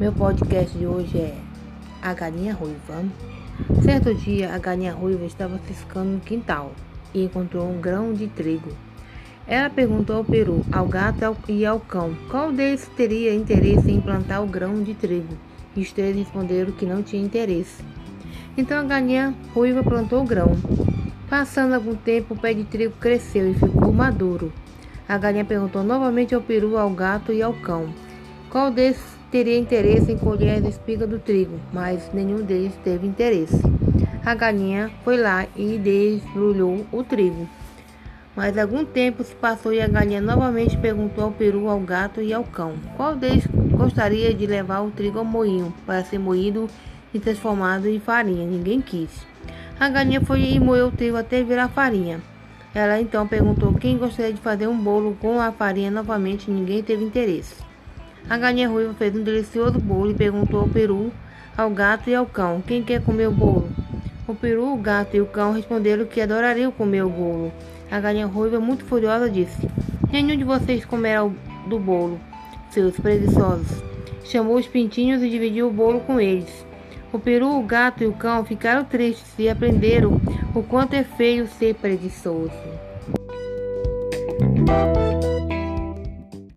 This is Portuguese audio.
Meu podcast de hoje é A Galinha Ruiva. Certo dia, a galinha ruiva estava ciscando no quintal e encontrou um grão de trigo. Ela perguntou ao peru, ao gato e ao cão qual deles teria interesse em plantar o grão de trigo. E os três responderam que não tinha interesse. Então a galinha ruiva plantou o grão. Passando algum tempo, o pé de trigo cresceu e ficou maduro. A galinha perguntou novamente ao peru, ao gato e ao cão qual deles teria interesse em colher as espigas do trigo, mas nenhum deles teve interesse. A galinha foi lá e desbrulhou o trigo. Mas algum tempo se passou e a galinha novamente perguntou ao peru, ao gato e ao cão qual deles gostaria de levar o trigo ao moinho para ser moído e transformado em farinha. Ninguém quis. A galinha foi e moeu o trigo até virar farinha. Ela então perguntou quem gostaria de fazer um bolo com a farinha novamente. Ninguém teve interesse. A galinha ruiva fez um delicioso bolo e perguntou ao peru, ao gato e ao cão: Quem quer comer o bolo? O peru, o gato e o cão responderam que adorariam comer o bolo. A galinha ruiva, muito furiosa, disse: Nenhum de vocês comerá do bolo, seus preguiçosos. Chamou os pintinhos e dividiu o bolo com eles. O peru, o gato e o cão ficaram tristes e aprenderam o quanto é feio ser preguiçoso.